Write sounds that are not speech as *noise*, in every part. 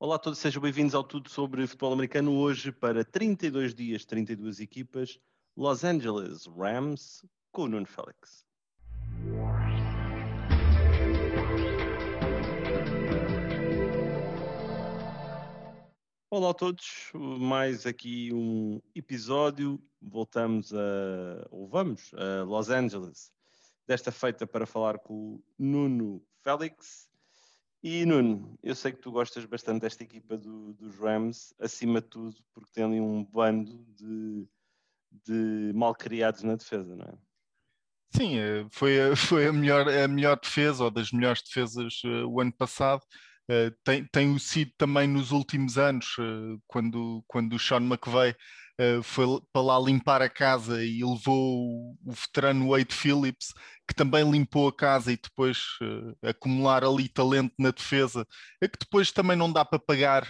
Olá a todos, sejam bem-vindos ao Tudo sobre Futebol Americano. Hoje, para 32 dias, 32 equipas, Los Angeles Rams com o Nuno Félix. Olá a todos, mais aqui um episódio. Voltamos a, ou vamos, a Los Angeles, desta feita para falar com o Nuno Félix. E Nuno, eu sei que tu gostas bastante desta equipa do, dos Rams, acima de tudo, porque tem ali um bando de, de mal criados na defesa, não é? Sim, eh, foi, *laughs* foi a, melhor, a melhor defesa, ou das melhores defesas uh, o ano passado. Tem, tem sido também nos últimos anos, quando, quando o Sean McVay uh, foi para lá limpar a casa e levou o, veterano Wade Phillips, que também limpou a casa e depois acumular ali talento na defesa, é que depois também não dá para pagar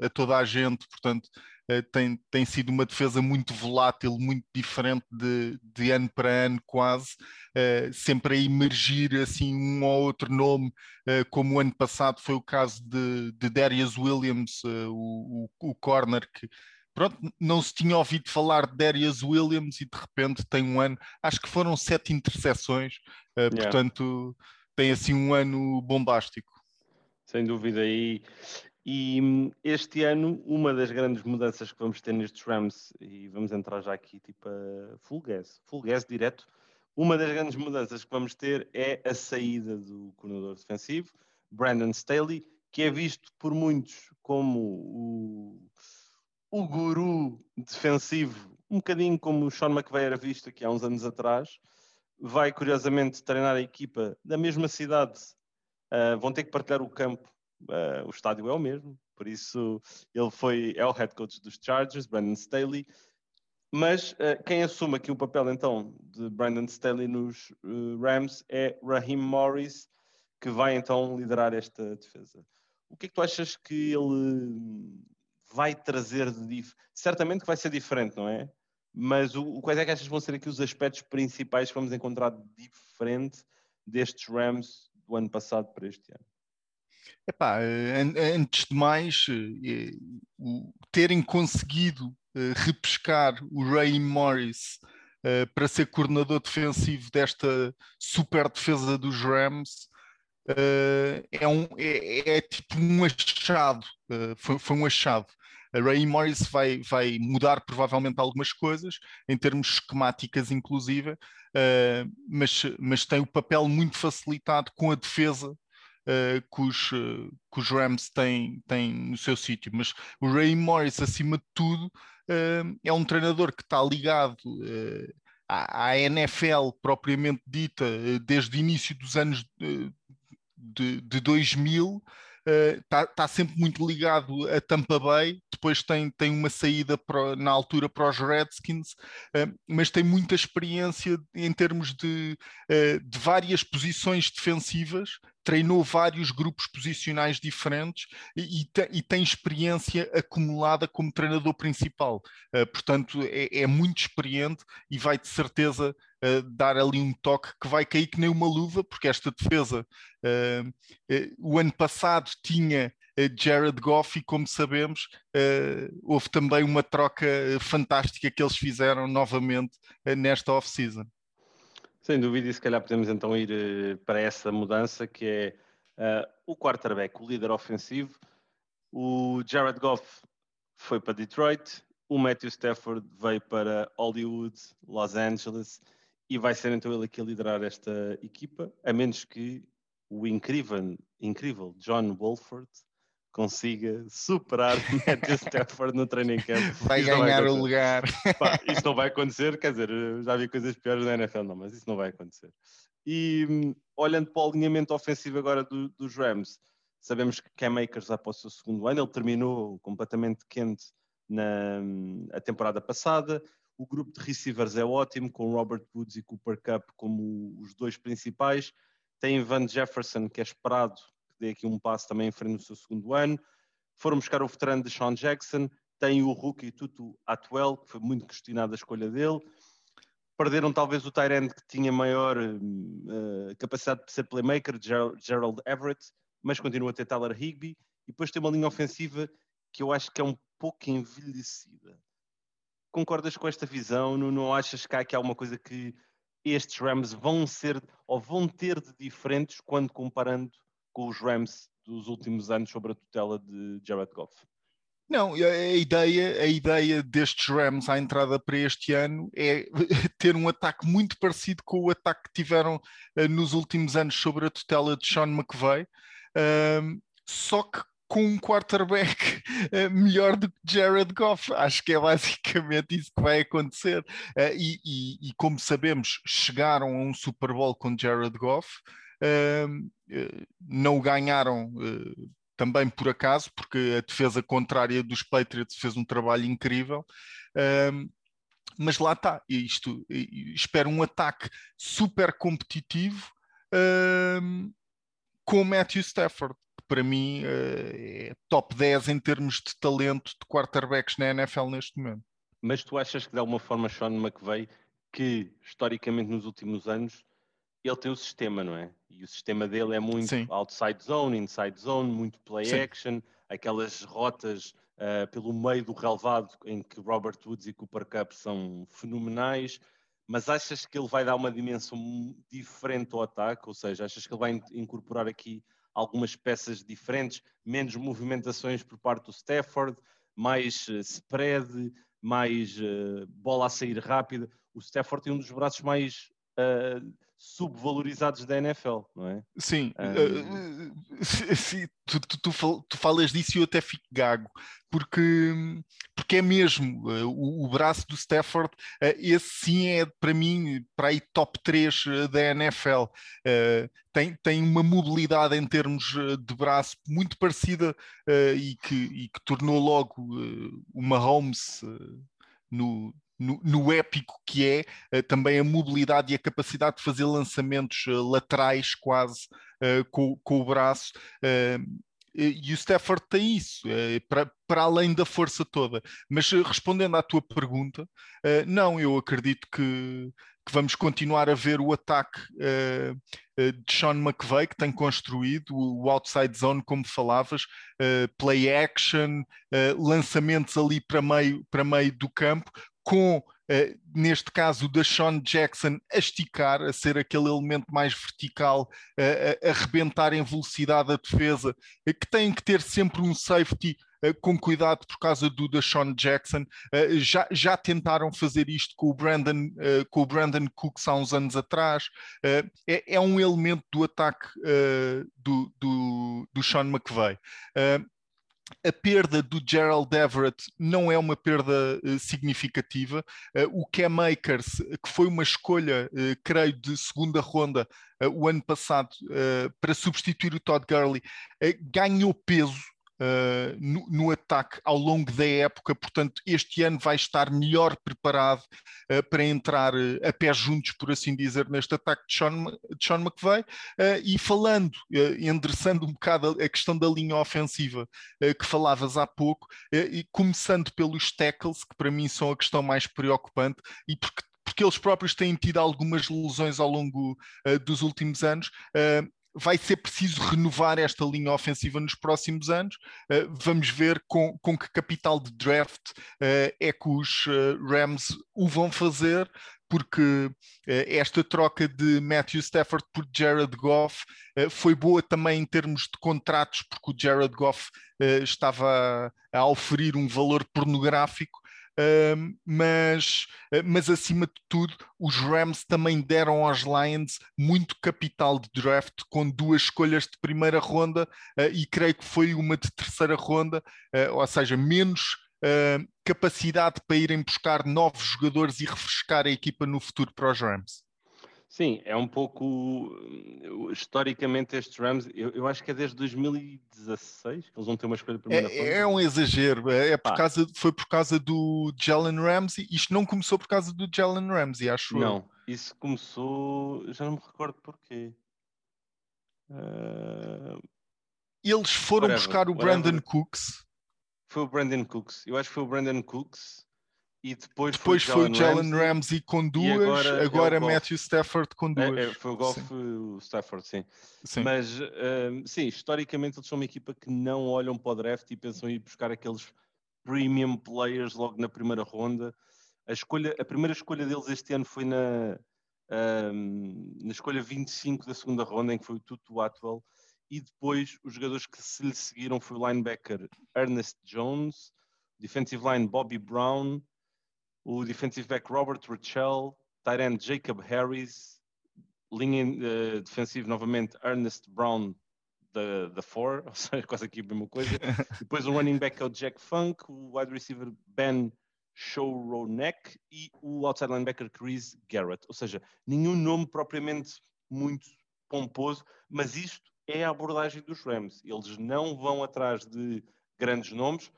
a toda a gente, portanto eh, tem, tem sido uma defesa muito volátil, muito diferente de, de ano para ano, quase, uh, sempre a emergir assim um ou outro nome, uh, como o ano passado foi o caso de, de Darius Williams, uh, o, o, o corner que pronto, não se tinha ouvido falar de Darius Williams e de repente tem um ano, acho que foram sete interseções, yeah. portanto tem assim um ano bombástico. Sem dúvida, e, e este ano, uma das grandes mudanças que vamos ter nestes Rams, e vamos entrar já aqui tipo a full gas, full gas direto, uma das grandes mudanças que vamos ter é a saída do coordenador defensivo, Brandon Staley, que é visto por muitos como o, o guru defensivo, um bocadinho como o Sean McVay era visto aqui há uns anos atrás. Vai, curiosamente, treinar a equipa da mesma cidade. Uh, vão ter que partilhar o campo Uh, o estádio é o mesmo, por isso ele foi, é o head coach dos Chargers, Brandon Staley. Mas uh, quem assume aqui o papel então de Brandon Staley nos Rams é Raheem Morris, que vai então liderar esta defesa. O que é que tu achas que ele vai trazer de? Certamente que vai ser diferente, não é? Mas o, quais é que achas vão ser aqui os aspectos principais que vamos encontrar diferente destes Rams do ano passado para este ano? Epá, antes de mais, eh, terem conseguido eh, repescar o Ray Morris eh, para ser coordenador defensivo desta super defesa dos Rams é, um, é, é tipo um achado, foi, foi um achado. A Ray Morris vai, vai mudar provavelmente algumas coisas, em termos esquemáticas, inclusive, uh, mas, mas tem o papel muito facilitado com a defesa uh, que, os, uh, que, os, Rams têm, têm no seu sítio. Mas o Ray Morris, acima de tudo, uh, é um treinador que está ligado à, à, NFL propriamente dita desde o início dos anos de, de 2000 está uh, tá sempre muito ligado a Tampa Bay, depois tem, tem uma saída na altura para os Redskins, uh, mas tem muita experiência em termos de, uh, de várias posições defensivas, treinou vários grupos posicionais diferentes e, e, te, e tem experiência acumulada como treinador principal. portanto, é, é, muito experiente e vai de certeza dar ali um toque que vai cair que nem uma luva, porque esta defesa o ano passado tinha Jared Goff e como sabemos houve também uma troca fantástica que eles fizeram novamente nesta off-season. Sem dúvida, e se calhar podemos então ir para essa mudança que é uh, o quarterback, o líder ofensivo. O Jared Goff foi para Detroit, o Matthew Stafford veio para Hollywood, Los Angeles, e vai ser então ele aqui a liderar esta equipa, a menos que o incrível, incrível John Wolford consiga superar Matthew Stafford no training camp. *laughs* Vai isto ganhar vai o lugar. Pá, *laughs* isto não vai acontecer, quer dizer, já vi coisas piores na NFL, não, mas isso não vai acontecer. E olhando para o alinhamento ofensivo agora do, dos Rams, sabemos que Cam Akers vai para o seu segundo ano, ele terminou completamente quente na a temporada passada. O grupo de receivers é ótimo, com Robert Woods e Cooper Cup como os dois principais. Tem Van Jefferson, que é esperado dê aqui um passo também em frente no seu segundo ano. Foram buscar o veterano de Sean Jackson. Tem o rookie Tutu Atwell, que foi muito questionada a escolha dele. Perderam talvez o Tyrant que tinha maior uh, capacidade de ser playmaker, Gerald Everett, mas continua a ter Tyler Higby. e depois tem uma linha ofensiva que eu acho que é um pouco envelhecida. Concordas com esta visão? Não, não achas que há aqui alguma coisa que estes Rams vão ser ou vão ter de diferentes quando comparando com os Rams dos últimos anos sobre a tutela de Jared Goff? Não, a ideia, a ideia destes Rams à entrada para este ano é *laughs* ter um ataque muito parecido com o ataque que tiveram uh, nos últimos anos sobre a tutela de Sean McVay, uh, só que com um quarterback uh, *laughs* melhor do que Jared Goff. Acho que é basicamente isso que vai acontecer. Uh, e, e, e, como sabemos, chegaram a um Super Bowl com Jared Goff. Uh, não o ganharam também por acaso, porque a defesa contrária dos Patriots fez um trabalho incrível. mas lá está, isto espero um ataque super competitivo com o Matthew Stafford, que para mim uh, é top 10 em termos de talento de quarterbacks na NFL neste momento. Mas tu achas que de alguma forma Sean McVay, que historicamente nos últimos anos ele tem o sistema, não é? E o sistema dele é muito Sim. outside zone, inside zone, muito play Sim. action, aquelas rotas uh, pelo meio do relevado em que Robert Woods e Cooper Cup são fenomenais. Mas achas que ele vai dar uma dimensão diferente ao ataque? Ou seja, achas que ele vai incorporar aqui algumas peças diferentes, menos movimentações por parte do Stafford, mais uh, spread, mais uh, bola a sair rápida? O Stafford tem um dos braços mais uh, subvalorizados da NFL, não é? Sim, um... uh, *laughs* sim tu, tu, tu, tu, falas disso e eu até fico gago, porque, porque é mesmo uh, o, o, braço do Stafford, uh, esse sim é para mim, para aí top 3 da NFL. tem, tem uma mobilidade em termos de braço muito parecida e, que, e que tornou logo uma Holmes no, no, no, épico que é uh, também a mobilidade e a capacidade de fazer lançamentos uh, laterais quase uh, com, com, o braço. e o Stafford tem isso, para, para além da força toda. Mas respondendo à tua pergunta, não, eu acredito que, que vamos continuar a ver o ataque de Sean McVay, que tem construído o, outside zone, como falavas, play action, lançamentos ali para meio, para meio do campo, com Uh, neste caso, da Sean Jackson a esticar, a ser aquele elemento mais vertical, a, a arrebentar em velocidade a defesa, uh, que tem que ter sempre um safety com cuidado por causa do da Sean Jackson. já, já tentaram fazer isto com o Brandon, com o Brandon Cooks há uns anos atrás. É, é, um elemento do ataque do, do, do Sean McVay a perda do Gerald Everett não é uma perda uh, significativa. Uh, o Cam Akers, que foi uma escolha, uh, creio, de segunda ronda o ano passado para substituir o Todd Gurley, ganhou peso uh, no, no, ataque ao longo da época, portanto, este ano vai estar melhor preparado uh, para entrar uh, a pé juntos, por assim dizer, neste ataque de Sean, de Sean e falando, endereçando um bocado a, a, questão da linha ofensiva que falavas há pouco, e começando pelos tackles, que para mim são a questão mais preocupante, e porque porque eles próprios têm tido algumas lesões ao longo uh, dos últimos anos. Uh, vai ser preciso renovar esta linha ofensiva nos próximos anos. Uh, vamos ver com, com que capital de draft uh, é que os uh, Rams o vão fazer, porque esta troca de Matthew Stafford por Jared Goff foi boa também em termos de contratos, porque o Jared Goff estava a oferir um valor pornográfico mas, uh, mas acima de tudo, os Rams também deram aos Lions muito capital de draft com duas escolhas de primeira ronda uh, e creio que foi uma de terceira ronda, uh, ou seja, menos capacidade para irem buscar novos jogadores e refrescar a equipa no futuro para os Rams. Sim, é um pouco. Historicamente, estes Rams, eu, eu, acho que é desde 2016 que eles vão ter uma escolha de primeira é, é, um exagero, é, é por ah. causa, foi por causa do Jalen Ramsey. Isto não começou por causa do Jalen Ramsey, acho Não, eu. isso começou. Já não me recordo porquê. Uh... Eles foram whatever, buscar o whatever. Brandon Cooks. Foi o Brandon Cooks. Eu acho que foi o Brandon Cooks e depois, depois foi, o Jalen Ramsey, Ramsey com duas, agora, agora é Matthew Stafford com duas. É, é, foi o Golf o Stafford, sim. sim. Mas uh, sim, historicamente eles são uma equipa que não olham para o draft e pensam em ir buscar aqueles premium players logo na primeira ronda. A, escolha, a primeira escolha deles este ano foi na, um, na escolha 25 da segunda ronda, em que foi o Tutu Atwell, e depois os jogadores que se lhe seguiram foi o linebacker Ernest Jones, defensive line Bobby Brown, o defensive back Robert Rachel, tight end Jacob Harris, linha uh, defensiva novamente Ernest Brown da, da Four, *laughs* ou seja, quase aqui a mesma coisa. *laughs* Depois o running back é o Jack Funk, o wide receiver Ben Showronek e o outside linebacker Chris Garrett. Ou seja, nenhum nome propriamente muito pomposo, mas isto é a abordagem dos Rams. Eles não vão atrás de grandes nomes,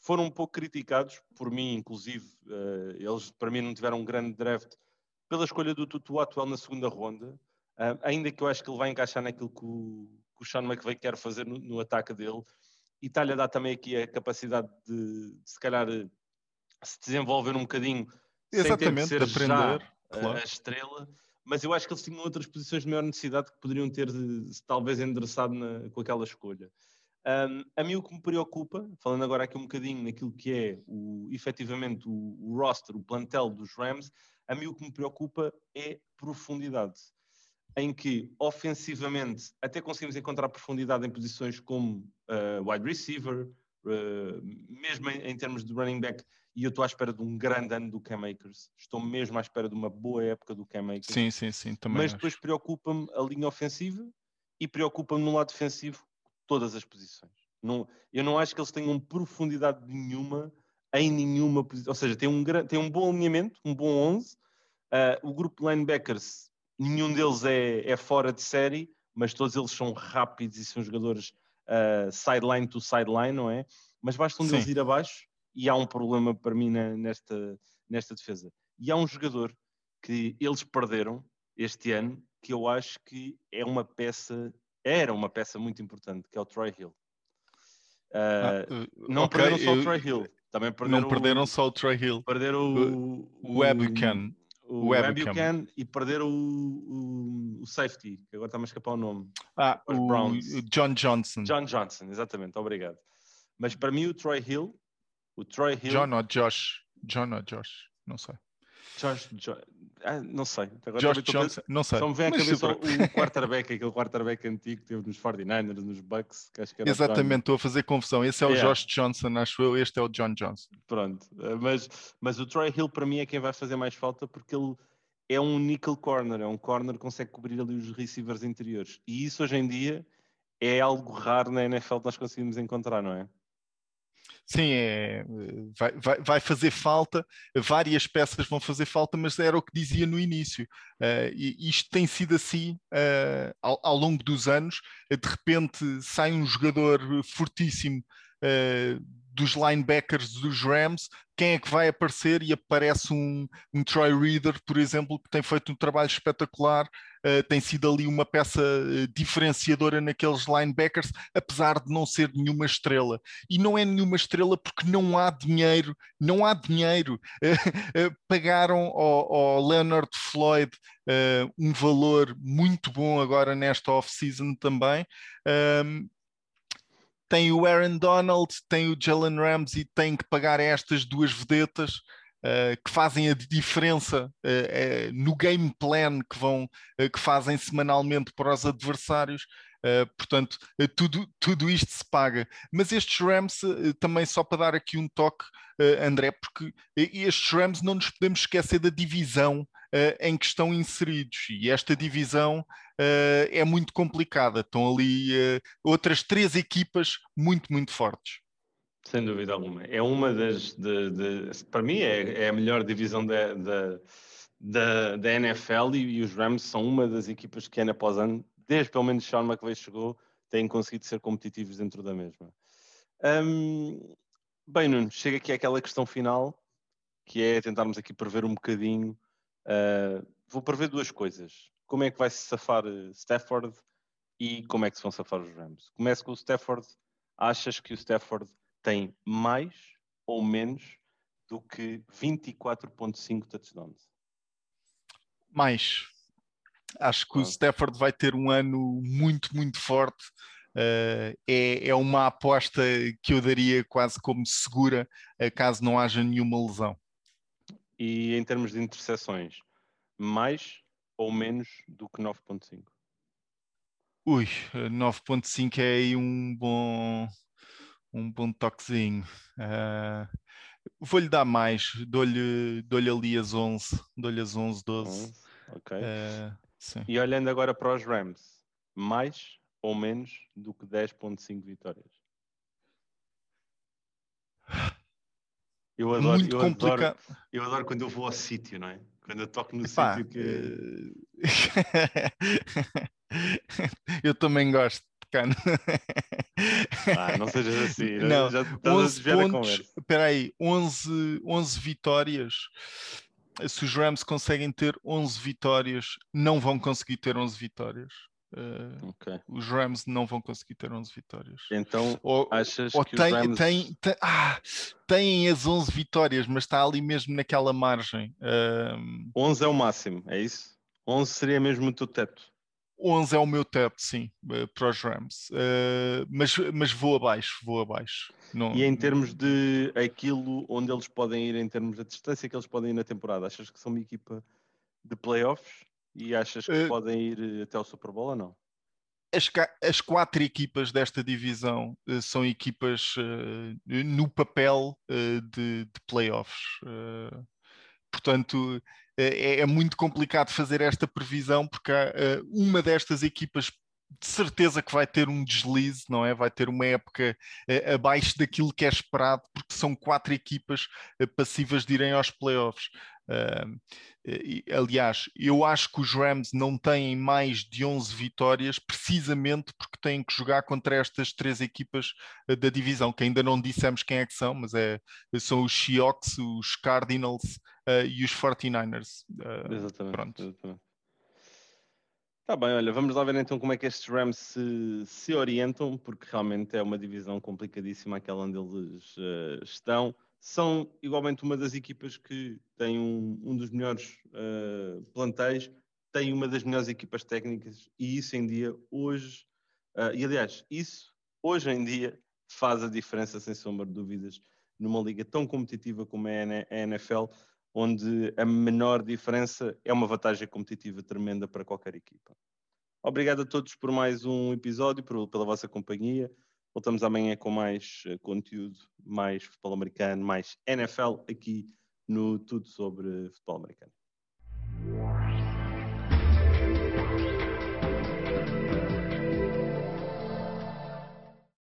foram um pouco criticados, por mim inclusive, uh, eles para mim não tiveram um grande draft pela escolha do Tutu atual na segunda ronda, uh, ainda que eu acho que ele vai encaixar naquilo que o, que o Sean McVay quer fazer no, no ataque dele, e está-lhe a dar também aqui a capacidade de, de se calhar, se desenvolver um bocadinho Exatamente, sem ter de ser aprender, já claro. a, a estrela, mas eu acho que eles tinham outras posições de maior necessidade que poderiam ter talvez endereçado na, com aquela escolha. Um, a mim o que me preocupa, falando agora aqui um bocadinho naquilo que é o, efetivamente o, o roster, o plantel dos Rams, a mim o que me preocupa é profundidade. Em que ofensivamente até conseguimos encontrar profundidade em posições como uh, wide receiver, uh, mesmo em, em, termos de running back, e eu estou à espera de um grande ano do Cam Akers. Estou mesmo à espera de uma boa época do Cam Akers. Sim, sim, sim. Também Mas depois preocupa-me a linha ofensiva e preocupa-me no lado defensivo todas as posições. Não, eu não acho que eles tenham profundidade nenhuma em nenhuma posição. Ou seja, tem um, tem um bom alinhamento, um bom 11. Uh, ah, o grupo de linebackers, nenhum deles é, é, fora de série, mas todos eles são rápidos e são jogadores uh, sideline to sideline, não é? Mas basta um deles ir abaixo e há um problema para mim na, nesta, nesta defesa. E há um jogador que eles perderam este ano que eu acho que é uma peça era uma peça muito importante, que é o Troy Hill. Uh, ah, não okay, perderam só o Troy Hill, também perderam não perderam o, só o Troy Hill. Perderam o, o, o Webucan. O Webucan e perderam o, o, safety, que agora está-me a escapar o nome. Ah, o Browns. John Johnson. John Johnson, exatamente, obrigado. Mas para mim o Troy Hill, o Troy Hill... John ou Josh? John ou Josh? Não sei. Josh, Josh ah, não sei. Agora Josh Johnson, não sei. Só me vem à cabeça super... o quarterback, aquele quarterback antigo que teve nos 49ers, nos Bucks. Que acho que era Exatamente, estou a fazer confusão. Esse é o yeah. Josh Johnson, acho eu, este é o John Johnson. Pronto, ah, mas, mas o Troy Hill para mim é quem vai fazer mais falta porque ele é um nickel corner, é um corner que consegue cobrir ali os receivers interiores. E isso hoje em dia é algo raro na NFL que nós conseguimos encontrar, não é? Sim, é, vai, vai, vai, fazer falta, várias peças vão fazer falta, mas era o que dizia no início. Uh, e isto tem sido assim uh, ao, ao, longo dos anos. De repente sai um jogador fortíssimo uh, dos linebackers dos Rams, quem é que vai aparecer? E aparece um, um Troy Reader, por exemplo, que tem feito um trabalho espetacular, uh, tem sido ali uma peça uh, diferenciadora naqueles linebackers, apesar de não ser nenhuma estrela. E não é nenhuma estrela porque não há dinheiro, não há dinheiro. Uh, pagaram ao, ao, Leonard Floyd um valor muito bom agora nesta off-season também. Um, tem o Aaron Donald, tem o Jalen Ramsey, tem que pagar estas duas vedetas uh, que fazem a diferença uh, uh, no game plan que vão que fazem semanalmente para os adversários. portanto, tudo, tudo isto se paga. Mas estes Rams, também só para dar aqui um toque, André, porque estes Rams não nos podemos esquecer da divisão em que estão inseridos. E esta divisão uh, é muito complicada. Estão ali uh, outras três equipas muito, muito fortes. Sem dúvida alguma. É uma das. De, de, para mim, é, é, a melhor divisão da, da, da, da NFL e, e, os Rams são uma das equipas que, ano após ano, desde pelo menos Sean McVay chegou, têm conseguido ser competitivos dentro da mesma. Um, bem, Nuno, chega aqui àquela questão final, que é tentarmos aqui prever um bocadinho. Uh, vou prever duas coisas como é que vai se safar eh, Stafford e como é que se vão safar os Rams. Começo com o Stafford. Achas que o Stafford tem mais ou menos do que 24.5 touchdowns? Mais. Acho que o Stafford vai ter um ano muito, muito forte. Uh, é, é uma aposta que eu daria quase como segura, uh, caso não haja nenhuma lesão. E em termos de interseções, mais ou menos do que 9.5? Ui, 9.5 é aí um bom um bom toquezinho. Uh, Vou-lhe dar mais, dou-lhe dou ali as 11, dou-lhe as 11, 12. ok. Uh, e olhando agora para os Rams, mais ou menos do que 10.5 vitórias? Eu adoro, Muito eu, complicado. adoro, eu adoro quando eu vou ao sítio, não é? Quando eu toco no Epá, sítio que. *laughs* eu também gosto de cano. Ah, não sejas assim, *laughs* não. já estás 11 a pontos, espera aí, 11, 11 vitórias. Se os Rams conseguem ter 11 vitórias, não vão conseguir ter 11 vitórias. Uh, okay. Os Rams não vão conseguir ter 11 vitórias. Então, ou, achas ou que tem, os Rams... tem, tem, ah, têm as 11 vitórias, mas está ali mesmo naquela margem. Uh... 11 é o máximo, é isso? 11 seria mesmo o teu teto? 11 é o meu teto, sim, eh, para os Rams. Uh, mas, mas vou abaixo, vou abaixo. Não... E em termos de aquilo onde eles podem ir, em termos da distância que eles podem ir na temporada, achas que são uma equipa de playoffs? E achas que uh, podem ir até ao Super Bowl ou não? As, as quatro equipas desta divisão uh, são equipas no papel de, de playoffs. portanto, é, é, muito complicado fazer esta previsão porque há, uma destas equipas de certeza que vai ter um deslize, não é? Vai ter uma época uh, abaixo daquilo que é esperado, porque são quatro equipas uh, passivas de irem aos playoffs. Uh, aliás, eu acho que os Rams não têm mais de 11 vitórias precisamente porque têm que jogar contra estas três equipas da divisão, que ainda não dissemos quem é que são, mas é, são os Seahawks, os Cardinals e os 49ers. exatamente. Pronto. Exatamente. Tá bem, olha, vamos lá ver então como é que estes Rams se, se orientam, porque realmente é uma divisão complicadíssima aquela onde eles uh, estão. São igualmente uma das equipas que tem um, um dos melhores uh, plantéis, tem uma das melhores equipas técnicas e isso em dia, hoje, uh, e aliás, isso hoje em dia faz a diferença, sem sombra de dúvidas, numa liga tão competitiva como é a NFL, onde a menor diferença é uma vantagem competitiva tremenda para qualquer equipa. Obrigado a todos por mais um episódio, por, pela vossa companhia. Voltamos amanhã com mais uh, conteúdo, mais futebol americano, mais NFL aqui no Tudo sobre Futebol Americano.